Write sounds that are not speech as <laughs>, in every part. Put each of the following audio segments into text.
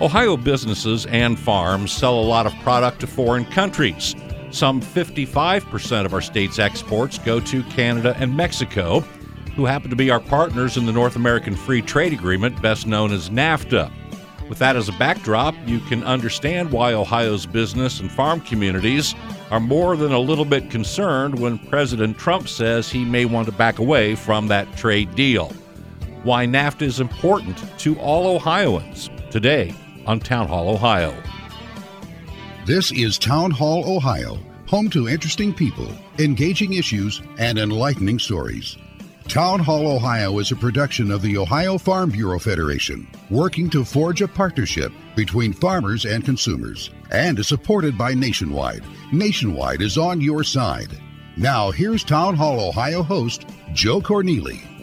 Ohio businesses and farms sell a lot of product to foreign countries. Some 55% of our state's exports go to Canada and Mexico, who happen to be our partners in the North American Free Trade Agreement, best known as NAFTA. With that as a backdrop, you can understand why Ohio's business and farm communities are more than a little bit concerned when President Trump says he may want to back away from that trade deal. Why NAFTA is important to all Ohioans today on Town Hall Ohio. This is Town Hall Ohio, home to interesting people, engaging issues, and enlightening stories. Town Hall Ohio is a production of the Ohio Farm Bureau Federation, working to forge a partnership between farmers and consumers, and is supported by Nationwide. Nationwide is on your side. Now, here's Town Hall Ohio host Joe Cornely.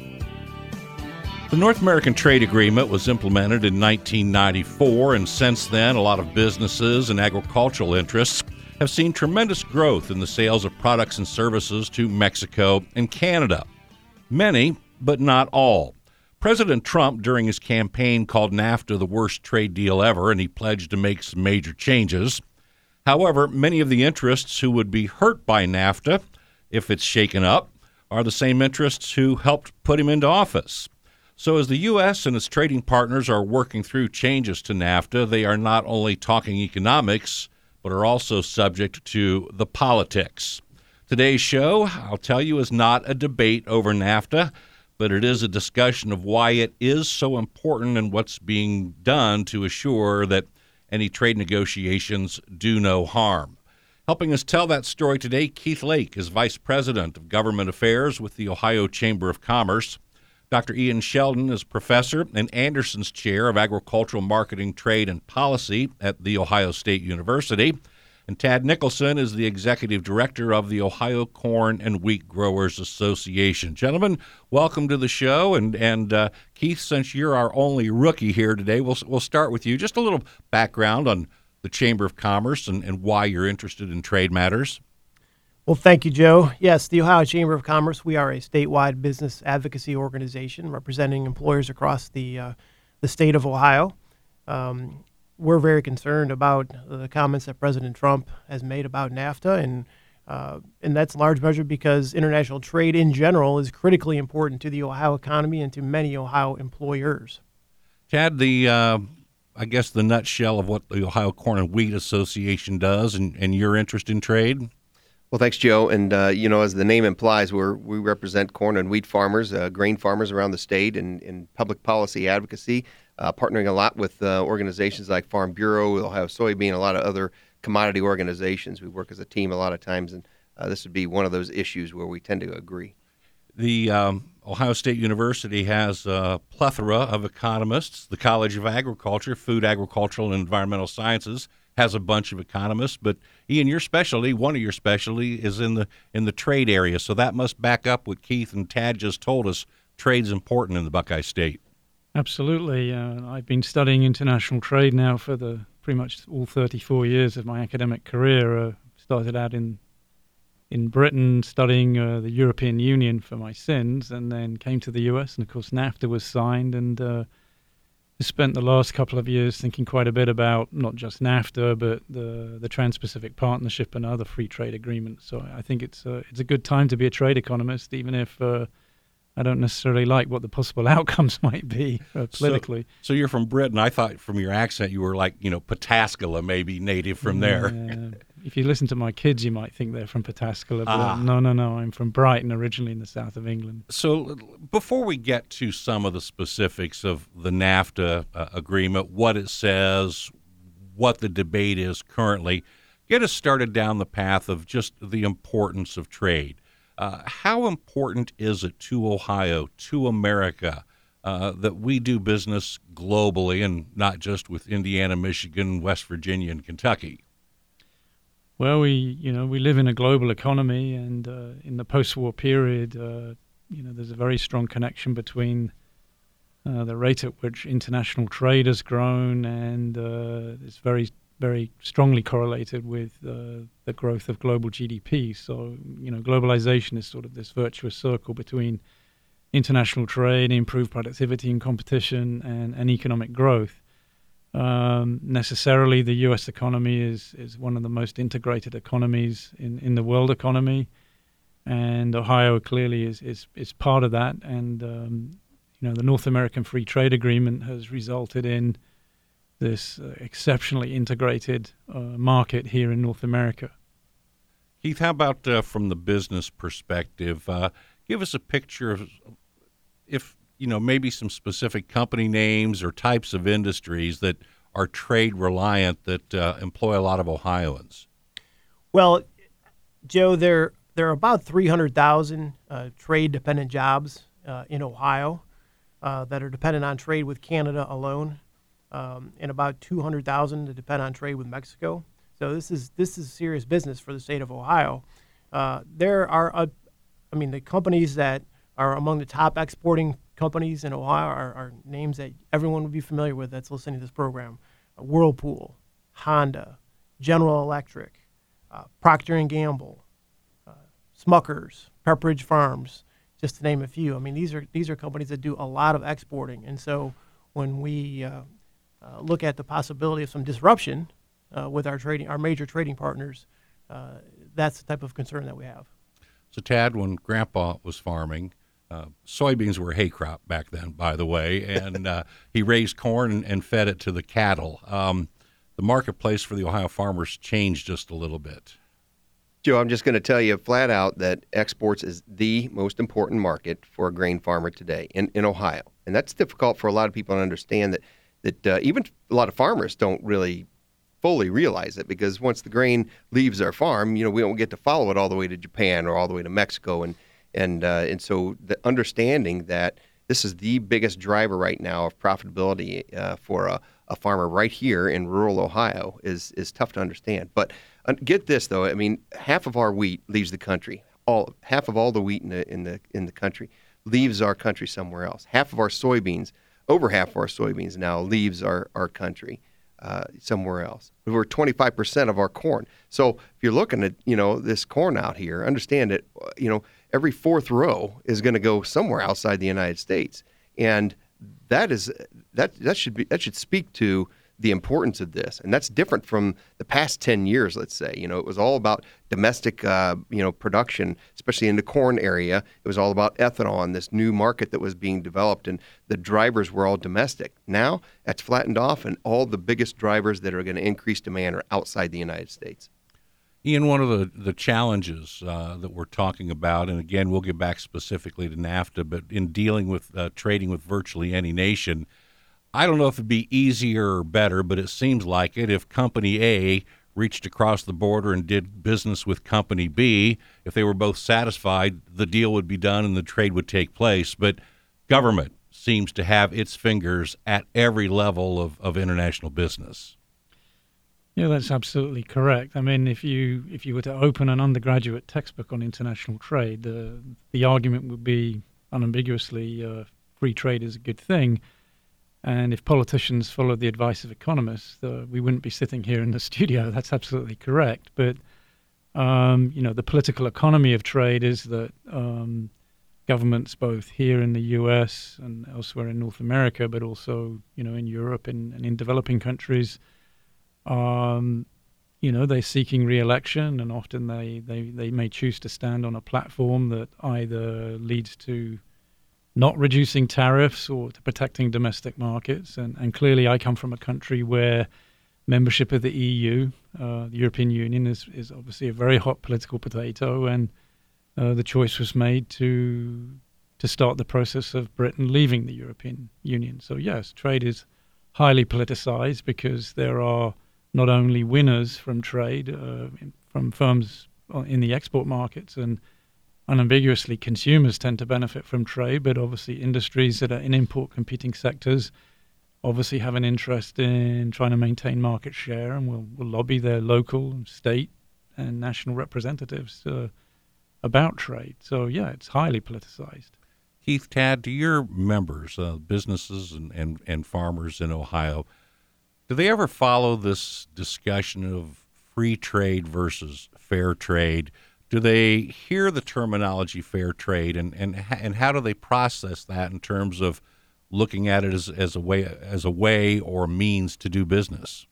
The North American Trade Agreement was implemented in 1994, and since then, a lot of businesses and agricultural interests have seen tremendous growth in the sales of products and services to Mexico and Canada. Many, but not all. President Trump, during his campaign, called NAFTA the worst trade deal ever, and he pledged to make some major changes. However, many of the interests who would be hurt by NAFTA if it's shaken up are the same interests who helped put him into office. So, as the U.S. and its trading partners are working through changes to NAFTA, they are not only talking economics, but are also subject to the politics. Today's show, I'll tell you, is not a debate over NAFTA, but it is a discussion of why it is so important and what's being done to assure that any trade negotiations do no harm. Helping us tell that story today, Keith Lake is Vice President of Government Affairs with the Ohio Chamber of Commerce. Dr. Ian Sheldon is professor and Anderson's Chair of Agricultural Marketing, Trade, and Policy at The Ohio State University. And Tad Nicholson is the executive director of the Ohio Corn and Wheat Growers Association. Gentlemen, welcome to the show. And and uh, Keith, since you're our only rookie here today, we'll we'll start with you. Just a little background on the Chamber of Commerce and, and why you're interested in trade matters. Well, thank you, Joe. Yes, the Ohio Chamber of Commerce. We are a statewide business advocacy organization representing employers across the uh, the state of Ohio. Um, we're very concerned about the comments that President Trump has made about NAFTA, and uh, and that's large measure because international trade in general is critically important to the Ohio economy and to many Ohio employers. Tad, the uh, I guess the nutshell of what the Ohio Corn and Wheat Association does, and, and your interest in trade. Well, thanks, Joe. And uh, you know, as the name implies, we we represent corn and wheat farmers, uh, grain farmers around the state, and in public policy advocacy uh, partnering a lot with uh, organizations like Farm Bureau, We'll Ohio Soybean, a lot of other commodity organizations. We work as a team a lot of times, and uh, this would be one of those issues where we tend to agree. The um, Ohio State University has a plethora of economists. The College of Agriculture, Food, Agricultural, and Environmental Sciences has a bunch of economists. But Ian, your specialty, one of your specialty, is in the in the trade area. So that must back up what Keith and Tad just told us. Trade's important in the Buckeye State. Absolutely. Uh, I've been studying international trade now for the pretty much all 34 years of my academic career. Uh, started out in in Britain studying uh, the European Union for my sins, and then came to the US, and of course NAFTA was signed, and uh, spent the last couple of years thinking quite a bit about not just NAFTA, but the the Trans-Pacific Partnership and other free trade agreements. So I think it's uh, it's a good time to be a trade economist, even if uh, I don't necessarily like what the possible <laughs> outcomes might be uh, politically. So, so, you're from Britain. I thought from your accent you were like, you know, Pataskala, maybe native from there. If you listen to my kids, you might think they're from Pataskala. But ah. no, no, no. I'm from Brighton, originally in the south of England. So before we get to some of the specifics of the NAFTA uh, agreement, what it says, what the debate is currently, get us started down the path of just the importance of trade. Uh, how important is it to Ohio, to America, uh, that we do business globally and not just with Indiana, Michigan, West Virginia, and Kentucky? Well, we you know we live in a global economy, and uh, in the post-war period, uh, you know there's a very strong connection between uh, the rate at which international trade has grown and uh, it's very very strongly correlated with uh, the growth of global GDP. So, you know, globalization is sort of this virtuous circle between international trade, improved productivity and competition, and, and economic growth. Um, necessarily, the U.S. economy is is one of the most integrated economies in, in the world economy, and Ohio clearly is is, is part of that. And um, you know, the North American Free Trade Agreement has resulted in this uh, exceptionally integrated uh, market here in North America. Keith, how about uh, from the business perspective? Uh, give us a picture of if you know maybe some specific company names or types of industries that are trade reliant that uh, employ a lot of Ohioans. Well, Joe, there there are about three hundred thousand uh, trade dependent jobs in Ohio that are dependent on trade with Canada alone um, and about 200,000 that depend on trade with Mexico. So this is this is serious business for the state of Ohio. Uh, there are, uh, I mean, the companies that are among the top exporting companies in Ohio are, are names that everyone would be familiar with that's listening to this program: uh, Whirlpool, Honda, General Electric, uh, Procter and Gamble, uh, Smuckers, Pepperidge Farms, just to name a few. I mean, these are these are companies that do a lot of exporting, and so when we uh, uh, look at the possibility of some disruption uh, with our trading, our major trading partners, that's the type of concern that we have. So, Tad, when Grandpa was farming, uh, soybeans were a hay crop back then, by the way, and uh, <laughs> he raised corn and, and, fed it to the cattle. Um, the marketplace for the Ohio farmers changed just a little bit. Joe, I'm just going to tell you flat out that exports is the most important market for a grain farmer today in, in Ohio. And that's difficult for a lot of people to understand that that uh, even a lot of farmers don't really fully realize it because once the grain leaves our farm, you know, we don't get to follow it all the way to Japan or all the way to Mexico, and and uh, and so the understanding that this is the biggest driver right now of profitability uh, for a, a farmer right here in rural Ohio is is tough to understand. But uh, get this though, I mean, half of our wheat leaves the country. All half of all the wheat in the in the in the country leaves our country somewhere else. Half of our soybeans over half of our soybeans now leaves our, our country uh, somewhere else. We're 25% of our corn. So if you're looking at, you know, this corn out here, understand it, you know, every fourth row is going to go somewhere outside the United States. And that is that that should be that should speak to the importance of this, and that's different from the past ten years. Let's say, you know, it was all about domestic, uh, you know, production, especially in the corn area. It was all about ethanol and this new market that was being developed, and the drivers were all domestic. Now that's flattened off, and all the biggest drivers that are going to increase demand are outside the United States. Ian, one of the, the challenges uh, that we're talking about, and again, we'll get back specifically to NAFTA, but in dealing with uh, trading with virtually any nation, I don't know if it'd be easier or better, but it seems like it if Company A reached across the border and did business with Company B. If they were both satisfied, the deal would be done and the trade would take place. But government seems to have its fingers at every level of, of international business. Yeah, that's absolutely correct. I mean, if you if you were to open an undergraduate textbook on international trade, the the argument would be unambiguously uh, free trade is a good thing. And if politicians followed the advice of economists, uh, we wouldn't be sitting here in the <laughs> studio. That's absolutely correct. But um, you know, the political economy of trade is that um, governments, both here in the U.S. and elsewhere in North America, but also you know in Europe and, and in developing countries, um, you know, they're seeking re-election, and often they, they, they may choose to stand on a platform that either leads to not reducing tariffs or to protecting domestic markets. And, and clearly, I come from a country where membership of the EU, uh, the European Union, is, is obviously a very hot political potato. And uh, the choice was made to to start the process of Britain leaving the European Union. So yes, trade is highly politicized because there are not only winners from trade uh, from firms in the export markets and unambiguously consumers tend to benefit from trade, but obviously industries that are in import competing sectors obviously have an interest in trying to maintain market share and will, will lobby their local, state, and national representatives uh, about trade. So, yeah, it's highly politicized. Keith, Tad, to your members, uh, businesses and, and, and farmers in Ohio, do they ever follow this discussion of free trade versus fair trade? do they hear the terminology fair trade and, and, and how do they process that in terms of looking at it as, as a way as a way or means to do business?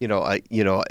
You know, I you know,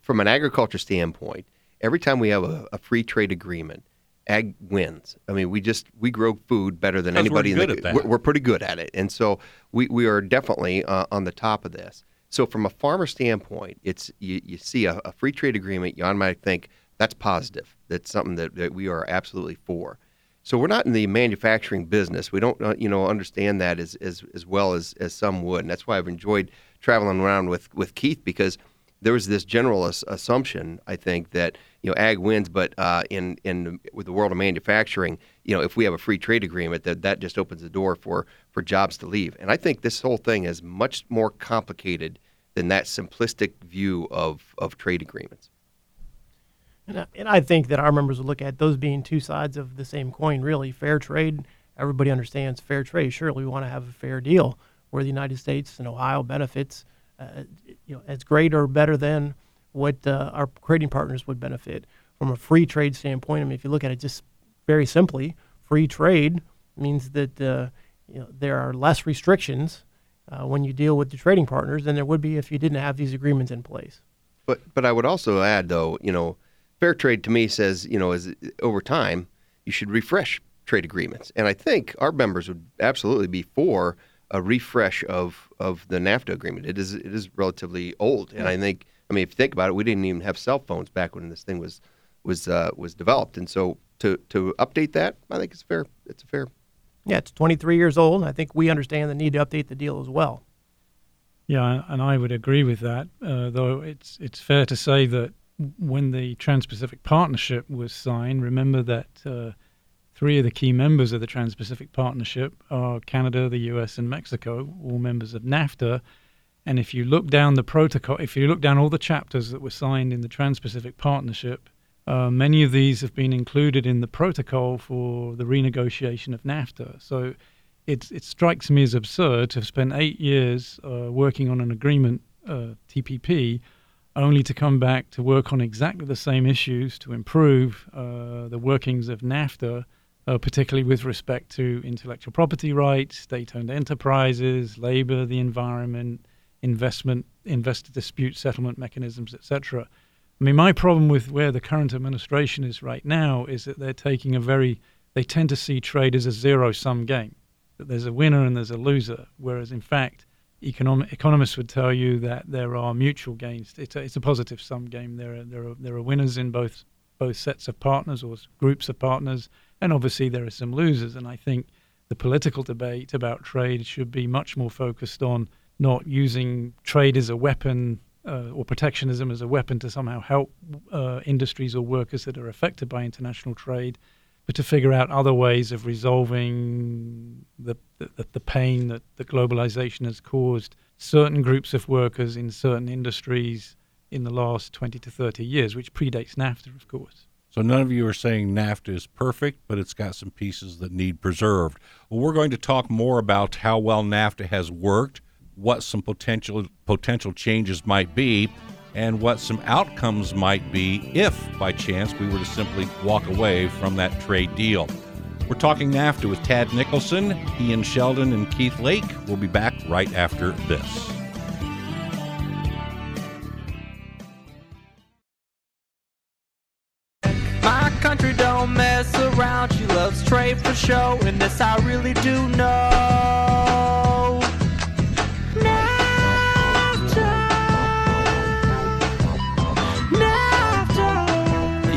from an agriculture standpoint, every time we have a, a free trade agreement, ag wins. I mean, we just we grow food better than anybody. We're, in the, we're, we're, pretty good at it, and so we, we are definitely uh, on the top of this. So from a farmer standpoint, it's you, you see a, a, free trade agreement, you might think that's positive. That's something that, that we are absolutely for. So we're not in the manufacturing business. We don't, uh, you know, understand that as, as, as well as, as some would, and that's why I've enjoyed traveling around with, with Keith because there was this general as- assumption, I think, that you know ag wins, but uh, in in with the world of manufacturing, you know, if we have a free trade agreement, that that just opens the door for for jobs to leave. And I think this whole thing is much more complicated than that simplistic view of of trade agreements. And I, and I think that our members will look at those being two sides of the same coin. Really, fair trade. Everybody understands fair trade. Surely, we want to have a fair deal where the United States and Ohio benefits uh, you know, as great or better than what uh, our trading partners would benefit from a free trade standpoint. I mean, if you look at it just very simply, free trade means that uh, you know, there are less restrictions uh, when you deal with the trading partners than there would be if you didn't have these agreements in place. But but I would also add though, you know, fair trade to me says you know, is over time you should refresh trade agreements, and I think our members would absolutely be for a refresh of of the NAFTA agreement. It is it is relatively old, and I think I mean if you think about it, we didn't even have cell phones back when this thing was was uh, was developed, and so to to update that, I think it's fair. It's a fair. Yeah, it's 23 years old. I think we understand the need to update the deal as well. Yeah, and I would agree with that. Uh, though it's it's fair to say that when the Trans-Pacific Partnership was signed, remember that. Uh, Three of the key members of the Trans Pacific Partnership are Canada, the US, and Mexico, all members of NAFTA. And if you look down the protocol, if you look down all the chapters that were signed in the Trans Pacific Partnership, uh, many of these have been included in the protocol for the renegotiation of NAFTA. So it, it strikes me as absurd to have spent eight years uh, working on an agreement, uh, TPP, only to come back to work on exactly the same issues to improve uh, the workings of NAFTA uh, particularly with respect to intellectual property rights, state-owned enterprises, labor, the environment, investment, investor dispute settlement mechanisms, etc. I mean, my problem with where the current administration is right now is that they're taking a very, they tend to see trade as a zero-sum game, that there's a winner and there's a loser, whereas in fact, economic, economists would tell you that there are mutual gains. It's a, it's a positive sum game. There are, there are, there are winners in both both sets of partners or groups of partners and obviously, there are some losers. And I think the political debate about trade should be much more focused on not using trade as a weapon uh, or protectionism as a weapon to somehow help uh, industries or workers that are affected by international trade, but to figure out other ways of resolving the, the, the pain that the globalization has caused certain groups of workers in certain industries in the last 20 to 30 years, which predates NAFTA, of course. So none of you are saying NAFTA is perfect, but it's got some pieces that need preserved. Well, we're going to talk more about how well NAFTA has worked, what some potential potential changes might be, and what some outcomes might be if by chance we were to simply walk away from that trade deal. We're talking NAFTA with Tad Nicholson, Ian Sheldon, and Keith Lake. We'll be back right after this. My country don't mess around. She loves trade for show, and this I really do know.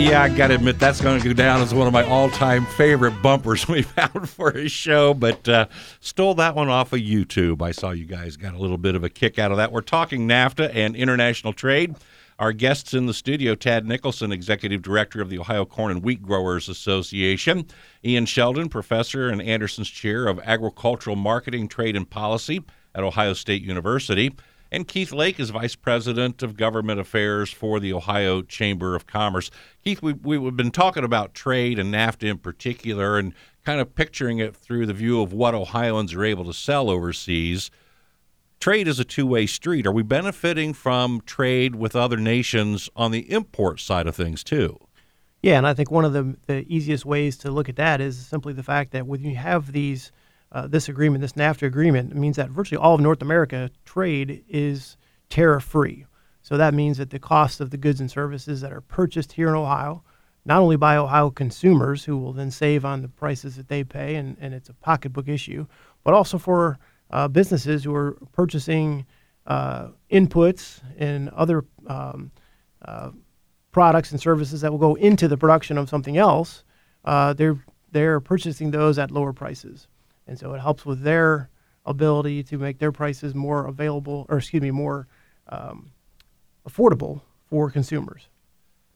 Yeah, I got to admit that's going to go down as one of my all-time favorite bumpers <laughs> we've had for a show. But uh, stole that one off of YouTube. I saw you guys got a little bit of a kick out of that. We're talking NAFTA and international trade. Our guests in the studio Tad Nicholson, Executive Director of the Ohio Corn and Wheat Growers Association, Ian Sheldon, Professor and Anderson's Chair of Agricultural Marketing, Trade, and Policy at Ohio State University, and Keith Lake is Vice President of Government Affairs for the Ohio Chamber of Commerce. Keith, we, we've been talking about trade and NAFTA in particular and kind of picturing it through the view of what Ohioans are able to sell overseas trade is a two way street. Are we benefiting from trade with other nations on the import side of things too? Yeah, and I think one of the, the easiest ways to look at that is simply the fact that when you have these uh, this agreement, this NAFTA agreement, means that virtually all of North America trade is tariff free. So that means that the cost of the goods and services that are purchased here in Ohio, not only by Ohio consumers who will then save on the prices that they pay, and, and it's a pocketbook issue, but also for uh, businesses who are purchasing uh, inputs and other um, uh, products and services that will go into the production of something else. Uh, they're they're purchasing those at lower prices, and so it helps with their ability to make their prices more available, or excuse me, more um, affordable for consumers.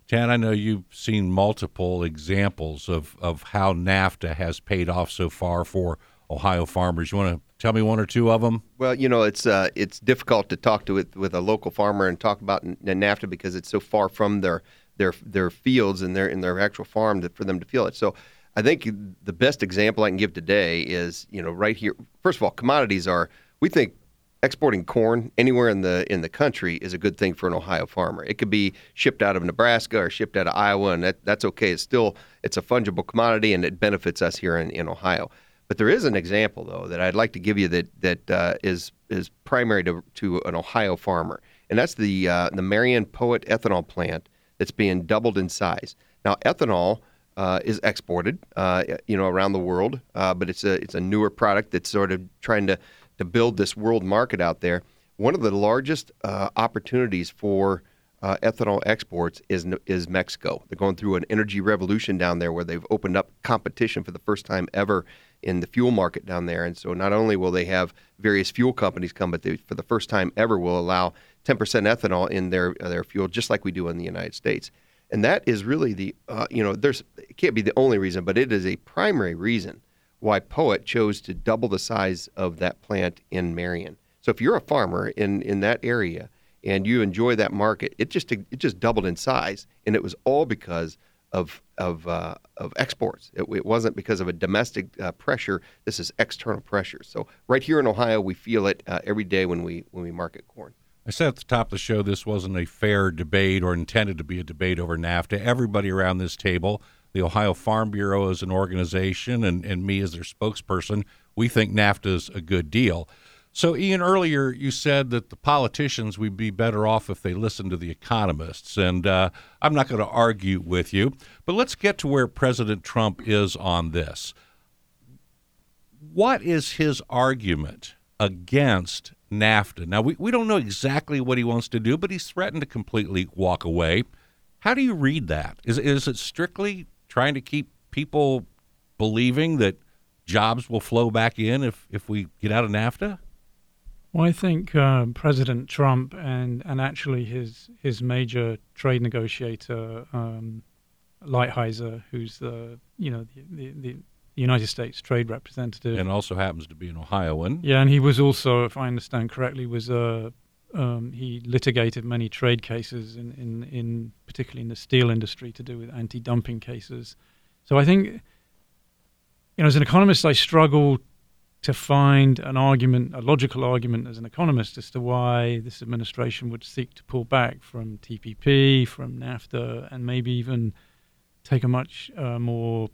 Jan, I know you've seen multiple examples of, of how NAFTA has paid off so far for Ohio farmers. You want to tell me one or two of them? Well, you know, it's uh, it's difficult to talk to with, with a local farmer and talk about NAFTA because it's so far from their their their fields and their in their actual farm to, for them to feel it. So, I think the best example I can give today is you know right here. First of all, commodities are we think exporting corn anywhere in the in the country is a good thing for an Ohio farmer. It could be shipped out of Nebraska or shipped out of Iowa, and that, that's okay. It's still it's a fungible commodity, and it benefits us here in, in Ohio. But there is an example though that I'd like to give you that that uh, is is primary to, to an Ohio farmer, and that's the uh, the Marion Poet ethanol plant that's being doubled in size. Now ethanol. Uh, is exported, uh, you know, around the world, uh, but it's a it's a newer product that's sort of trying to to build this world market out there. One of the largest uh, opportunities for uh, ethanol exports is is Mexico. They're going through an energy revolution down there, where they've opened up competition for the first time ever in the fuel market down there. And so, not only will they have various fuel companies come, but they, for the first time ever, will allow 10% ethanol in their their fuel, just like we do in the United States. And that is really the uh, you know there's it can't be the only reason, but it is a primary reason why Poet chose to double the size of that plant in Marion. So if you're a farmer in, in that area and you enjoy that market, it just it just doubled in size, and it was all because of of uh, of exports. It, it, wasn't because of a domestic uh, pressure. This is external pressure. So right here in Ohio, we feel it uh, every day when we when we market corn. I said at the top of the show this wasn't a fair debate or intended to be a debate over NAFTA. Everybody around this table the Ohio Farm Bureau as an organization and, and me as their spokesperson, we think NAFTA is a good deal. So, Ian, earlier you said that the politicians would be better off if they listened to the economists. And uh, I'm not going to argue with you, but let's get to where President Trump is on this. What is his argument against NAFTA? Now, we, we don't know exactly what he wants to do, but he's threatened to completely walk away. How do you read that? Is, is it strictly trying to keep people believing that jobs will flow back in if, if we get out of NAFTA? Well, I think uh, President Trump and, and actually his his major trade negotiator, um, Lighthizer, who's the you know the, the, the, United States trade representative, and also happens to be an Ohioan. Yeah, and he was also, if I understand correctly, was a um, he litigated many trade cases, in, in, in particularly in the steel industry, to do with anti-dumping cases. So I think, you know, as an economist, I struggle to find an argument, a logical argument, as an economist, as to why this administration would seek to pull back from TPP, from NAFTA, and maybe even take a much uh, more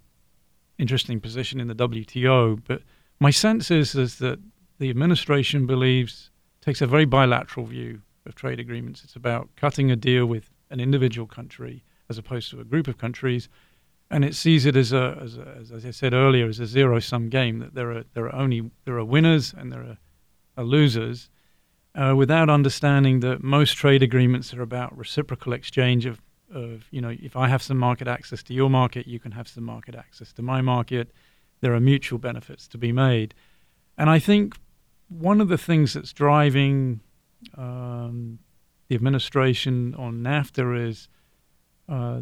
interesting position in the WTO. But my sense is, is that the administration believes takes a very bilateral view of trade agreements. It's about cutting a deal with an individual country as opposed to a group of countries, and it sees it as a, as, a, as I said earlier, as a zero-sum game. That there are there are only there are winners and there are, are losers, uh, without understanding that most trade agreements are about reciprocal exchange of of you know if I have some market access to your market, you can have some market access to my market. There are mutual benefits to be made, and I think one of the things that's driving um, the administration on NAFTA is uh,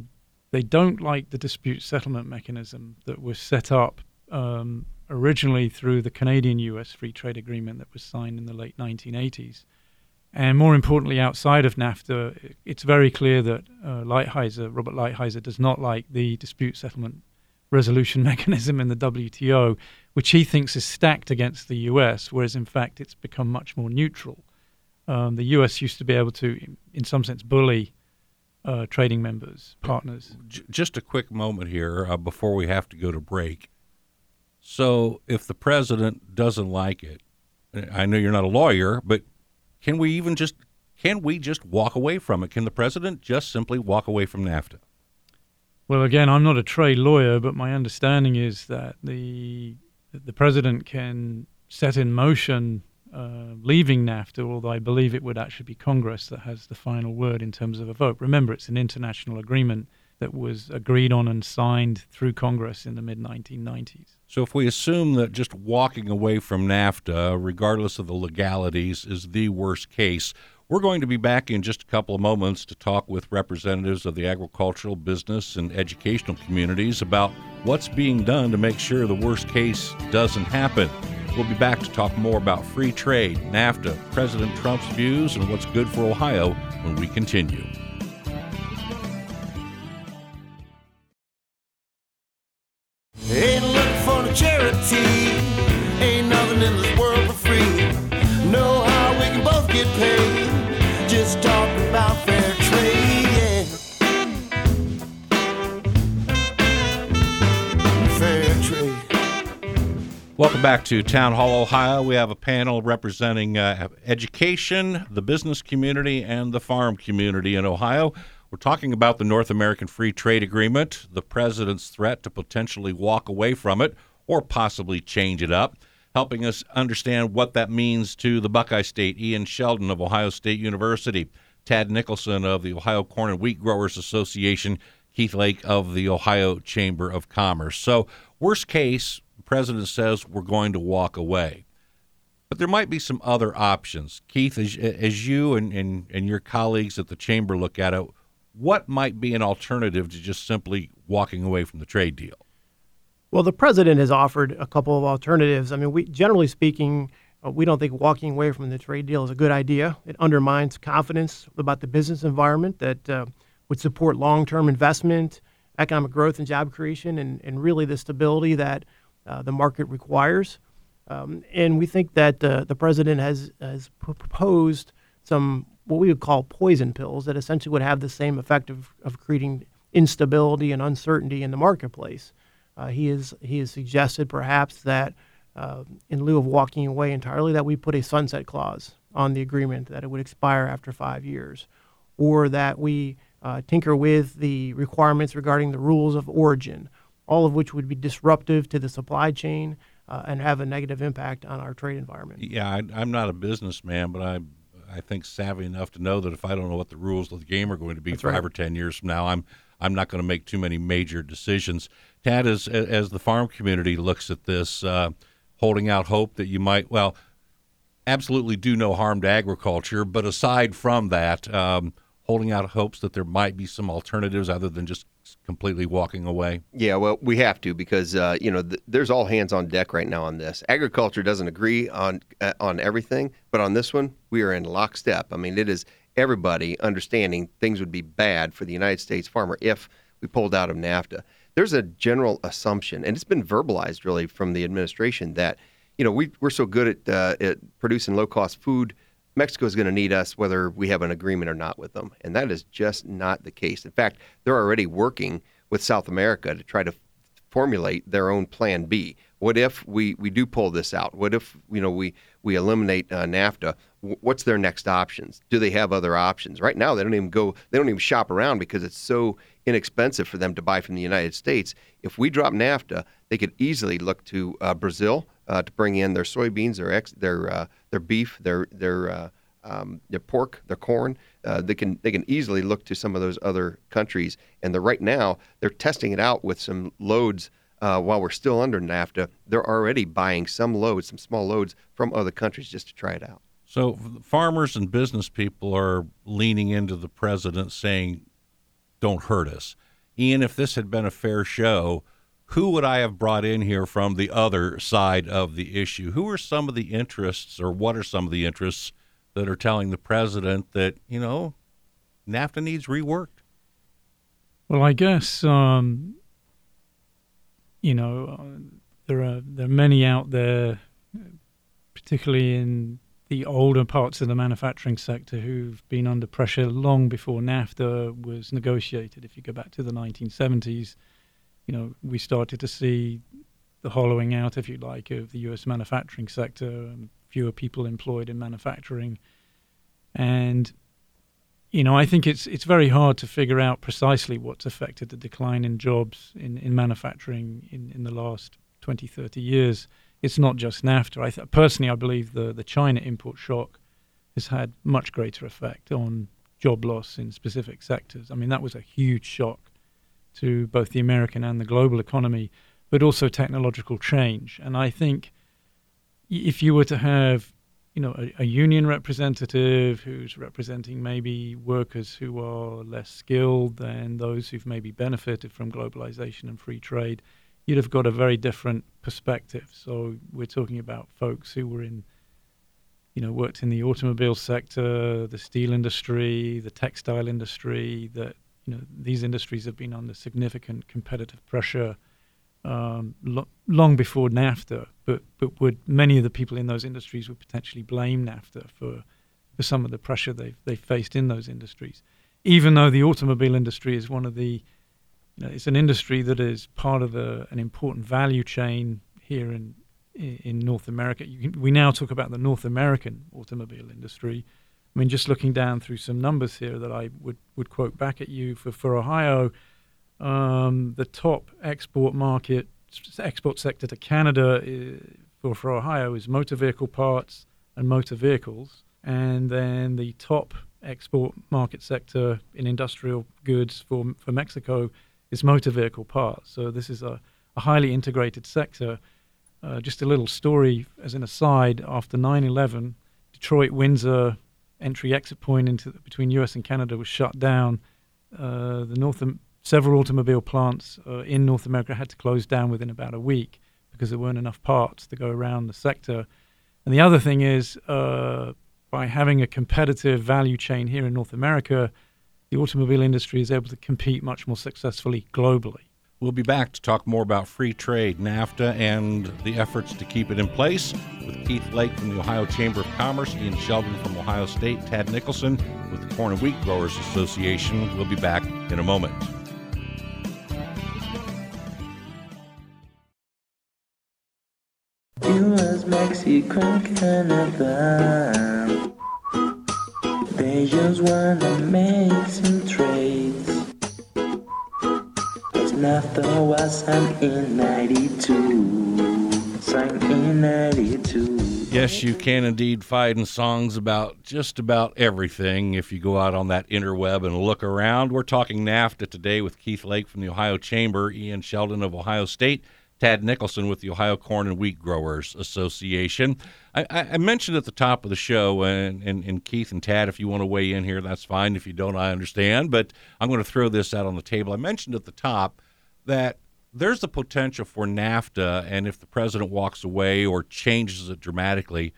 they don't like the dispute settlement mechanism that was set up um, originally through the Canadian US Free Trade Agreement that was signed in the late 1980s. And more importantly, outside of NAFTA, it's very clear that uh, Lighthizer, Robert Lighthizer, does not like the dispute settlement resolution <laughs> mechanism in the WTO, which he thinks is stacked against the US, whereas in fact it's become much more neutral. Um, the US used to be able to, in some sense, bully uh, trading members, partners. Just a quick moment here uh, before we have to go to break. So if the president doesn't like it, I know you're not a lawyer, but can we even just can we just walk away from it? Can the president just simply walk away from NAFTA? Well, again, I'm not a trade lawyer, but my understanding is that the the president can set in motion uh, leaving NAFTA, although I believe it would actually be Congress that has the final word in terms of a vote. Remember, it's an international agreement that was agreed on and signed through Congress in the mid 1990s. So, if we assume that just walking away from NAFTA, regardless of the legalities, is the worst case, we're going to be back in just a couple of moments to talk with representatives of the agricultural, business, and educational communities about what's being done to make sure the worst case doesn't happen. We'll be back to talk more about free trade, NAFTA, President Trump's views, and what's good for Ohio when we continue. The charity. Ain't nothing in this world for free. Know how we can both get paid. Just about fair trade, yeah. Fair trade. Welcome back to Town Hall, Ohio. We have a panel representing uh, education, the business community, and the farm community in Ohio. We're talking about the North American Free Trade Agreement, the president's threat to potentially walk away from it or possibly change it up. Helping us understand what that means to the Buckeye State, Ian Sheldon of Ohio State University, Tad Nicholson of the Ohio Corn and Wheat Growers Association, Keith Lake of the Ohio Chamber of Commerce. So, worst case, the president says we're going to walk away. But there might be some other options. Keith, as, as you and, and, and your colleagues at the Chamber look at it, what might be an alternative to just simply walking away from the trade deal? Well, the president has offered a couple of alternatives. I mean, we generally speaking, uh, we don't think walking away from the trade deal is a good idea. It undermines confidence about the business environment that uh, would support long-term investment, economic growth, and job creation, and, and really the stability that uh, the market requires. Um, and we think that uh, the president has has proposed some what we would call poison pills that essentially would have the same effect of, of creating instability and uncertainty in the marketplace. Uh, he is he has suggested perhaps that uh, in lieu of walking away entirely, that we put a sunset clause on the agreement that it would expire after five years, or that we uh, tinker with the requirements regarding the rules of origin, all of which would be disruptive to the supply chain uh, and have a negative impact on our trade environment. Yeah, I, I'm not a businessman, but I I think savvy enough to know that if I don't know what the rules of the game are going to be That's five right. or ten years from now, I'm I'm not going to make too many major decisions. Tad, as as the farm community looks at this, uh, holding out hope that you might well, absolutely do no harm to agriculture, but aside from that, um, holding out hopes that there might be some alternatives other than just completely walking away. Yeah, well, we have to because uh, you know th- there's all hands on deck right now on this. Agriculture doesn't agree on uh, on everything, but on this one, we are in lockstep. I mean, it is everybody understanding things would be bad for the United States farmer if we pulled out of NAFTA. There's a general assumption, and it's been verbalized really from the administration that you know we we're so good at uh, at producing low cost food. Mexico is going to need us whether we have an agreement or not with them. And that is just not the case. In fact, they're already working with South America to try to formulate their own plan B. What if we, we do pull this out? What if you know we we eliminate uh, NAFTA? W- what's their next options? Do they have other options? Right now, they don't even go. They don't even shop around because it's so inexpensive for them to buy from the United States. If we drop NAFTA, they could easily look to uh, Brazil uh, to bring in their soybeans, their ex, their uh, their beef, their their uh, um, their pork, their corn. Uh, they can they can easily look to some of those other countries, and they're right now they're testing it out with some loads. Uh, while we're still under NAFTA, they're already buying some loads, some small loads from other countries just to try it out. So farmers and business people are leaning into the president saying, "Don't hurt us." Ian, if this had been a fair show, who would I have brought in here from the other side of the issue? Who are some of the interests, or what are some of the interests that are telling the president that you know NAFTA needs reworked? Well, I guess um, you know there are there are many out there, particularly in the older parts of the manufacturing sector, who've been under pressure long before NAFTA was negotiated. If you go back to the 1970s, you know we started to see the hollowing out, if you like, of the U.S. manufacturing sector, and fewer people employed in manufacturing, and you know, I think it's it's very hard to figure out precisely what's affected the decline in jobs in, in manufacturing in, in the last 20, 30 years. It's not just NAFTA. I th- personally, I believe the, the China import shock has had much greater effect on job loss in specific sectors. I mean, that was a huge shock to both the American and the global economy, but also technological change. And I think if you were to have you know, a, a, union representative who's representing maybe workers who are less skilled than those who've maybe benefited from globalization and free trade, you'd have got a very different perspective. So we're talking about folks who were in, you know, worked in the automobile sector, the steel industry, the textile industry. That you know, these industries have been under significant competitive pressure um, lo- long before NAFTA, but but would many of the people in those industries would potentially blame NAFTA for for some of the pressure they've they faced in those industries, even though the automobile industry is one of the you know, it's an industry that is part of a, an important value chain here in in North America. Can, we now talk about the North American automobile industry. I mean, just looking down through some numbers here that I would, would quote back at you for, for Ohio, um, the top export market, export sector to Canada for, for Ohio is motor vehicle parts and motor vehicles. And then the top export market sector in industrial goods for, for Mexico is motor vehicle parts. So this is a, a highly integrated sector. Uh, just a little story as an aside after 9 11, Detroit Windsor entry exit point into between US and Canada was shut down. Uh, the North several automobile plants uh, in North America had to close down within about a week because there weren't enough parts to go around the sector. And the other thing is, uh, by having a competitive value chain here in North America, the automobile industry is able to compete much more successfully globally. We'll be back to talk more about free trade, NAFTA, and the efforts to keep it in place with Keith Lake from the Ohio Chamber of Commerce, Ian Sheldon from Ohio State, Tad Nicholson with the Corn and Wheat Growers Association. We'll be back in a moment. Canada. Uh. They just wanna make some trades. Cause NAFTA was signed in 92. Signed in 92. Yes, you can indeed find songs about just about everything if you go out on that interweb and look around. We're talking NAFTA today with Keith Lake from the Ohio Chamber, Ian Sheldon of Ohio State, Tad Nicholson with the Ohio Corn and Wheat Growers Association. I, I mentioned at the top of the show, and, and, and, Keith and Tad, if you want to weigh in here, that's fine. If you don't, I understand. But I'm going to throw this out on the table. I mentioned at the top that there's the potential for NAFTA, and if the president walks away or changes it dramatically,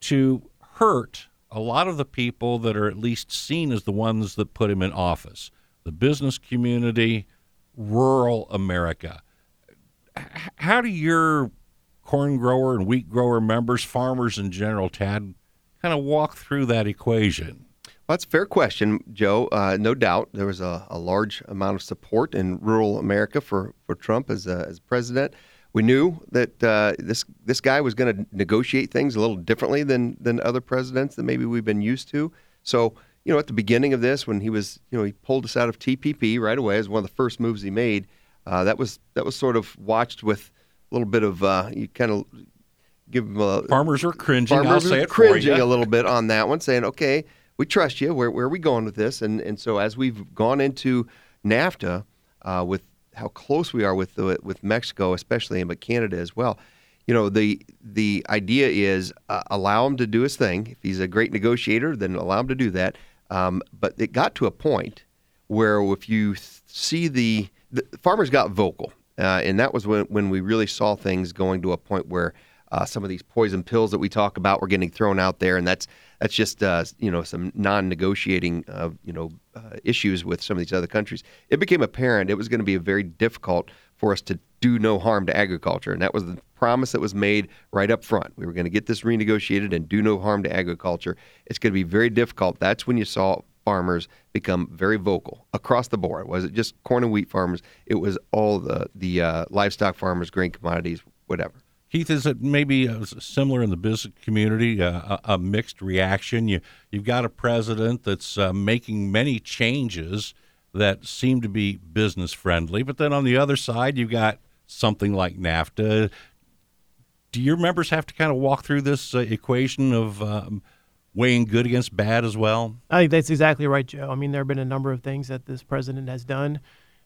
to hurt a lot of the people that are at least seen as the ones that put him in office the business community, rural America how do your corn grower and wheat grower members, farmers in general, Tad, kind of walk through that equation? Well, that's a fair question, Joe. Uh, no doubt there was a, a, large amount of support in rural America for, for Trump as, a, as president. We knew that uh, this this guy was going to negotiate things a little differently than than other presidents that maybe we've been used to. So, you know, at the beginning of this, when he was, you know, he pulled us out of TPP right away as one of the first moves he made. Uh, that was that was sort of watched with a little bit of uh, you kind of give them a farmers were cringing. Farmers it cringing a little bit on that one, saying, "Okay, we trust you. Where, where are we going with this?" And and so as we've gone into NAFTA uh, with how close we are with the, with Mexico, especially, and but Canada as well. You know the the idea is uh, allow him to do his thing. If he's a great negotiator, then allow him to do that. Um, but it got to a point where if you see the the farmers got vocal, uh, and that was when, when we really saw things going to a point where uh, some of these poison pills that we talk about were getting thrown out there, and that's that's just uh, you know some non-negotiating uh, you know uh, issues with some of these other countries. It became apparent it was going to be very difficult for us to do no harm to agriculture, and that was the promise that was made right up front. We were going to get this renegotiated and do no harm to agriculture. It's going to be very difficult. That's when you saw farmers become very vocal across the board. Was it just corn and wheat farmers? It was all the the uh, livestock farmers, grain commodities whatever. Keith, is it maybe uh, similar in the business community, uh, a, a, mixed reaction? You you've got a president that's uh, making many changes that seem to be business friendly, but then on the other side, you've got something like NAFTA. Do your members have to kind of walk through this uh, equation of um, weighing good against bad as well? I think that's exactly right, Joe. I mean, there have been a number of things that this president has done,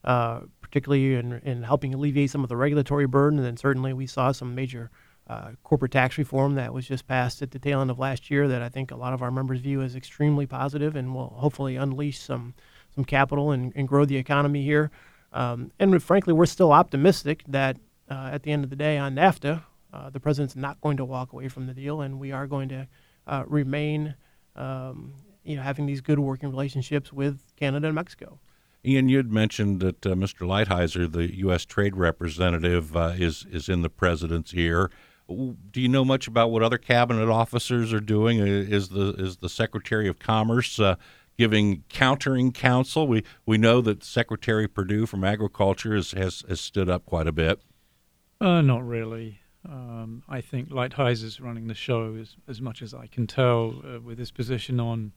uh, particularly in, in helping alleviate some of the regulatory burden. And then certainly we saw some major uh, corporate tax reform that was just passed at the tail end of last year that I think a lot of our members view as extremely positive and will hopefully unleash some some capital and, and grow the economy here. Um, and frankly, we're still optimistic that uh, at the end of the day on NAFTA, uh, the president's not going to walk away from the deal, and we are going to uh, remain, um, you know, having these good working relationships with Canada and Mexico. Ian, you had mentioned that uh, Mr. Lighthizer, the U.S. Trade Representative, uh, is is in the president's ear. Do you know much about what other cabinet officers are doing? Is the is the Secretary of Commerce uh, giving countering counsel? We we know that Secretary Perdue from Agriculture has has, has stood up quite a bit. Uh, not really. Um, I think is running the show as, as much as I can tell uh, with his position on,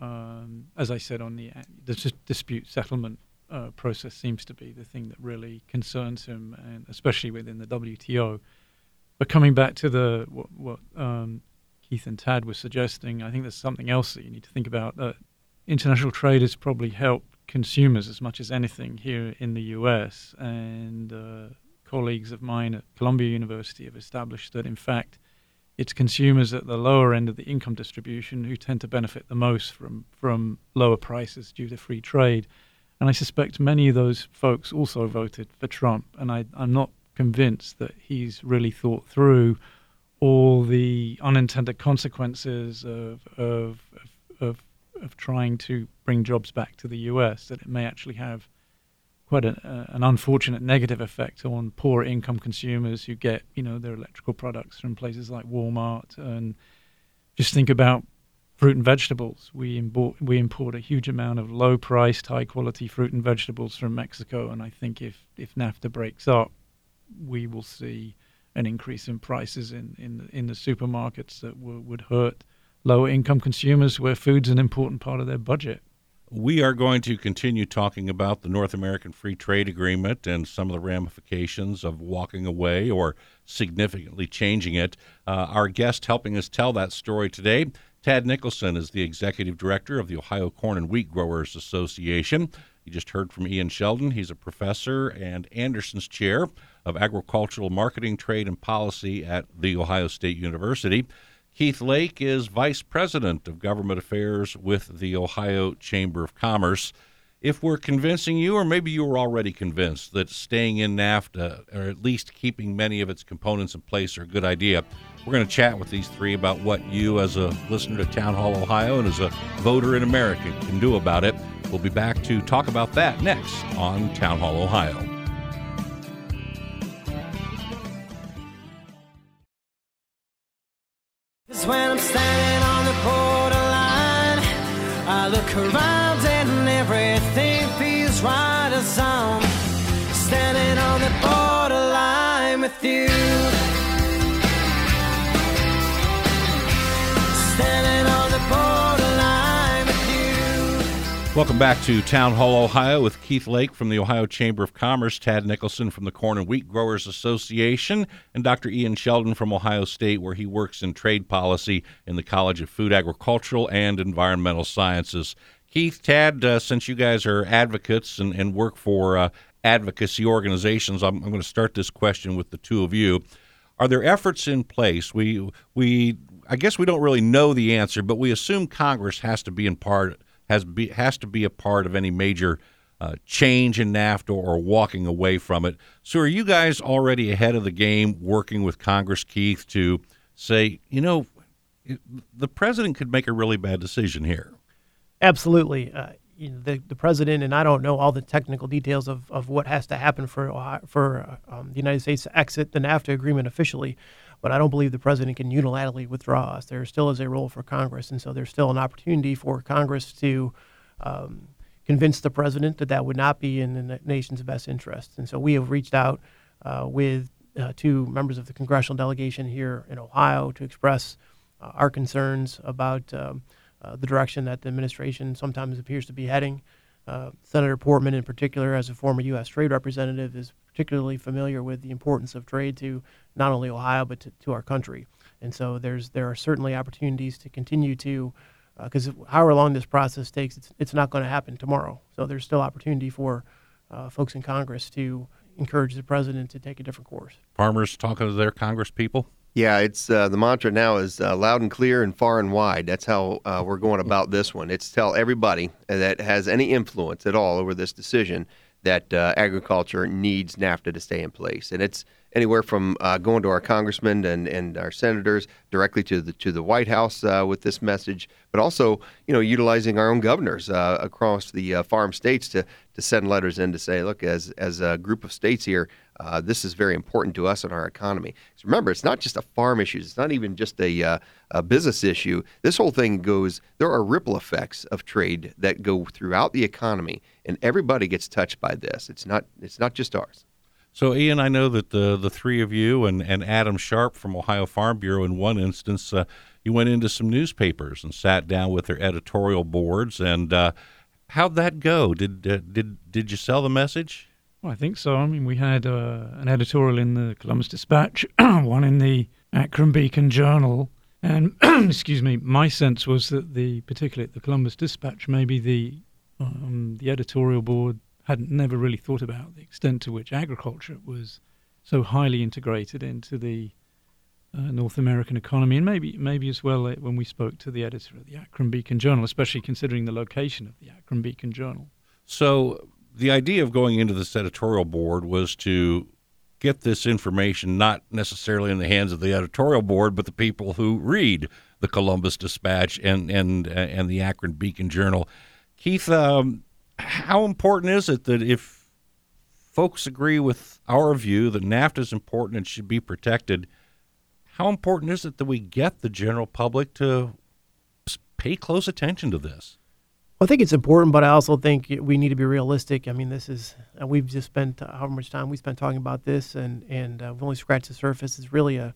um, as I said, on the, the dispute settlement uh, process seems to be the thing that really concerns him, and especially within the WTO. But coming back to the what, what um, Keith and Tad were suggesting, I think there's something else that you need to think about. Uh, international trade has probably helped consumers as much as anything here in the U.S. and uh, colleagues of mine at Columbia University have established that, in fact, it's consumers at the lower end of the income distribution who tend to benefit the most from, from lower prices due to free trade. And I suspect many of those folks also voted for Trump. And I, I'm not convinced that he's really thought through all the unintended consequences of, of, of, of, of trying to bring jobs back to the US, that it may actually have quite a, an unfortunate negative effect on poor income consumers who get you know their electrical products from places like Walmart. And just think about fruit and vegetables. We import we import a huge amount of low priced, high quality fruit and vegetables from Mexico, and I think if if NAFTA breaks up, we will see an increase in prices in in the, in the supermarkets that w- would hurt lower income consumers, where food's an important part of their budget we are going to continue talking about the North American Free Trade Agreement and some of the ramifications of walking away or significantly changing it. Uh, our guest helping us tell that story today, Tad Nicholson, is the executive director of the Ohio Corn and Wheat Growers Association. You just heard from Ian Sheldon. He's a professor and Anderson's chair of agricultural marketing, trade, and policy at The Ohio State University. Keith Lake is Vice President of Government Affairs with the Ohio Chamber of Commerce. If we're convincing you, or maybe you were already convinced, that staying in NAFTA, or at least keeping many of its components in place, are a good idea, we're going to chat with these three about what you, as a listener to Town Hall Ohio and as a voter in America, can do about it. We'll be back to talk about that next on Town Hall Ohio. Around and everything feels right as I'm standing on the borderline with you. Welcome back to Town Hall, Ohio, with Keith Lake from the Ohio Chamber of Commerce, Tad Nicholson from the Corn and Wheat Growers Association, and Dr. Ian Sheldon from Ohio State, where he works in trade policy in the College of Food, Agricultural, and Environmental Sciences. Keith, Tad, uh, since you guys are advocates and, and work for uh, advocacy organizations, I'm, I'm going to start this question with the two of you. Are there efforts in place? We we I guess we don't really know the answer, but we assume Congress has to be in part has be has to be a part of any major uh, change in NAFTA or walking away from it. So, are you guys already ahead of the game, working with Congress, Keith, to say, you know, the president could make a really bad decision here? Absolutely. Uh, you know, the, the president, and I don't know all the technical details of, of what has to happen for, for uh, um, the United States to exit the NAFTA agreement officially but I don't believe the president can unilaterally withdraw us. There still is a role for Congress, and so there's still an opportunity for Congress to um, convince the president that that would not be in the nation's best interest. And so we have reached out uh, with uh, to members of the congressional delegation here in Ohio to express uh, our concerns about um, uh, the direction that the administration sometimes appears to be heading. Uh, Senator Portman, in particular, as a former U.S. trade representative, is particularly familiar with the importance of trade to not only Ohio but to, to our country. And so there's there are certainly opportunities to continue to, because uh, however long this process takes, it's it's not going to happen tomorrow. So there's still opportunity for uh, folks in Congress to encourage the president to take a different course. Farmers talking to their Congress people. Yeah, it's uh, the mantra now is uh, loud and clear and far and wide. That's how uh, we're going about this one. It's tell everybody that has any influence at all over this decision that uh, agriculture needs NAFTA to stay in place, and it's anywhere from uh, going to our congressmen and, and our senators directly to the to the White House uh, with this message, but also you know utilizing our own governors across the farm states to to send letters in to say, look, as as a group of states here, uh, this is very important to us and our economy. So remember, it's not just a farm issue. It's not even just a, uh, a business issue. This whole thing goes. There are ripple effects of trade that go throughout the economy, and everybody gets touched by this. It's not. It's not just ours. So, Ian, I know that the the three of you and, and Adam Sharp from Ohio Farm Bureau, in one instance, uh, you went into some newspapers and sat down with their editorial boards. And uh, how'd that go? Did uh, did did you sell the message? Well, I think so. I mean, we had uh, an editorial in the Columbus Dispatch, <clears throat> one in the Akron Beacon Journal, and <clears throat> excuse me, my sense was that the particularly at the Columbus Dispatch, maybe the um, the editorial board hadn't never really thought about the extent to which agriculture was so highly integrated into the uh, North American economy, and maybe maybe as well uh, when we spoke to the editor of the Akron Beacon Journal, especially considering the location of the Akron Beacon Journal. So the idea of going into this editorial board was to get this information not necessarily in the hands of the editorial board, but the people who read the Columbus Dispatch and and and the Akron Beacon Journal. Keith, um, how important is it that if folks agree with our view that NAFTA is important and should be protected, how important is it that we get the general public to pay close attention to this? I think it's important, but I also think we need to be realistic. I mean, this is uh, we've just spent uh, how much time we spent talking about this, and and uh, we've only scratched the surface. It's really a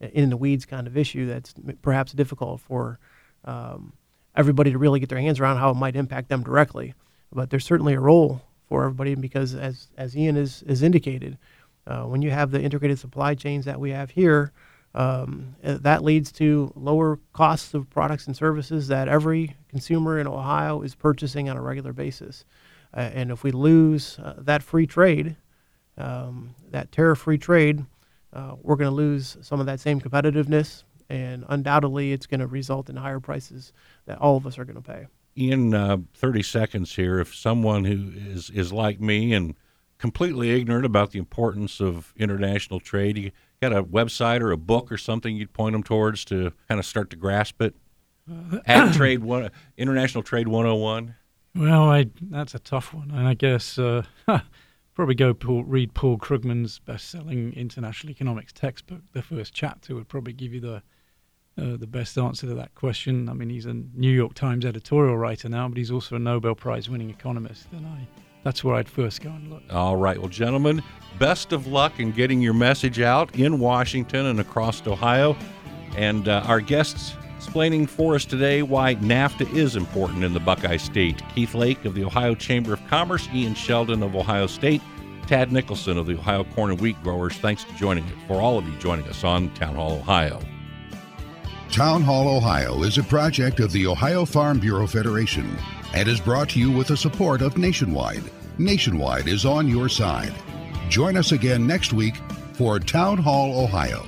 in the weeds kind of issue that's perhaps difficult for um, everybody to really get their hands around how it might impact them directly. But there's certainly a role for everybody because, as as Ian has, has indicated, uh, when you have the integrated supply chains that we have here, um, uh, that leads to lower costs of products and services that every consumer in Ohio is purchasing on a regular basis. Uh, and if we lose uh, that free trade, um, that tariff free trade, uh, we're going to lose some of that same competitiveness. And undoubtedly, it's going to result in higher prices that all of us are going to pay. In uh, 30 seconds here, if someone who is, is like me and completely ignorant about the importance of international trade, you got a website or a book or something you'd point them towards to kind of start to grasp it? Uh, Ag <clears throat> Trade One, International Trade 101. Well, I, that's a tough one, and I guess uh, <laughs> probably go Paul, read Paul Krugman's best-selling international economics textbook. The first chapter would probably give you the uh, the best answer to that question. I mean, he's a New York Times editorial writer now, but he's also a Nobel Prize-winning economist, and I that's where I'd first go and look. All right. Well, gentlemen, best of luck in getting your message out in Washington and across Ohio. And uh, our guests explaining for us today why NAFTA is important in the Buckeye State. Keith Lake of the Ohio Chamber of Commerce, Ian Sheldon of Ohio State, Tad Nicholson of the Ohio Corn and Wheat Growers. Thanks to joining us, for all of you joining us on Town Hall Ohio. Town Hall Ohio is a project of the Ohio Farm Bureau Federation and is brought to you with the support of Nationwide. Nationwide is on your side. Join us again next week for Town Hall Ohio.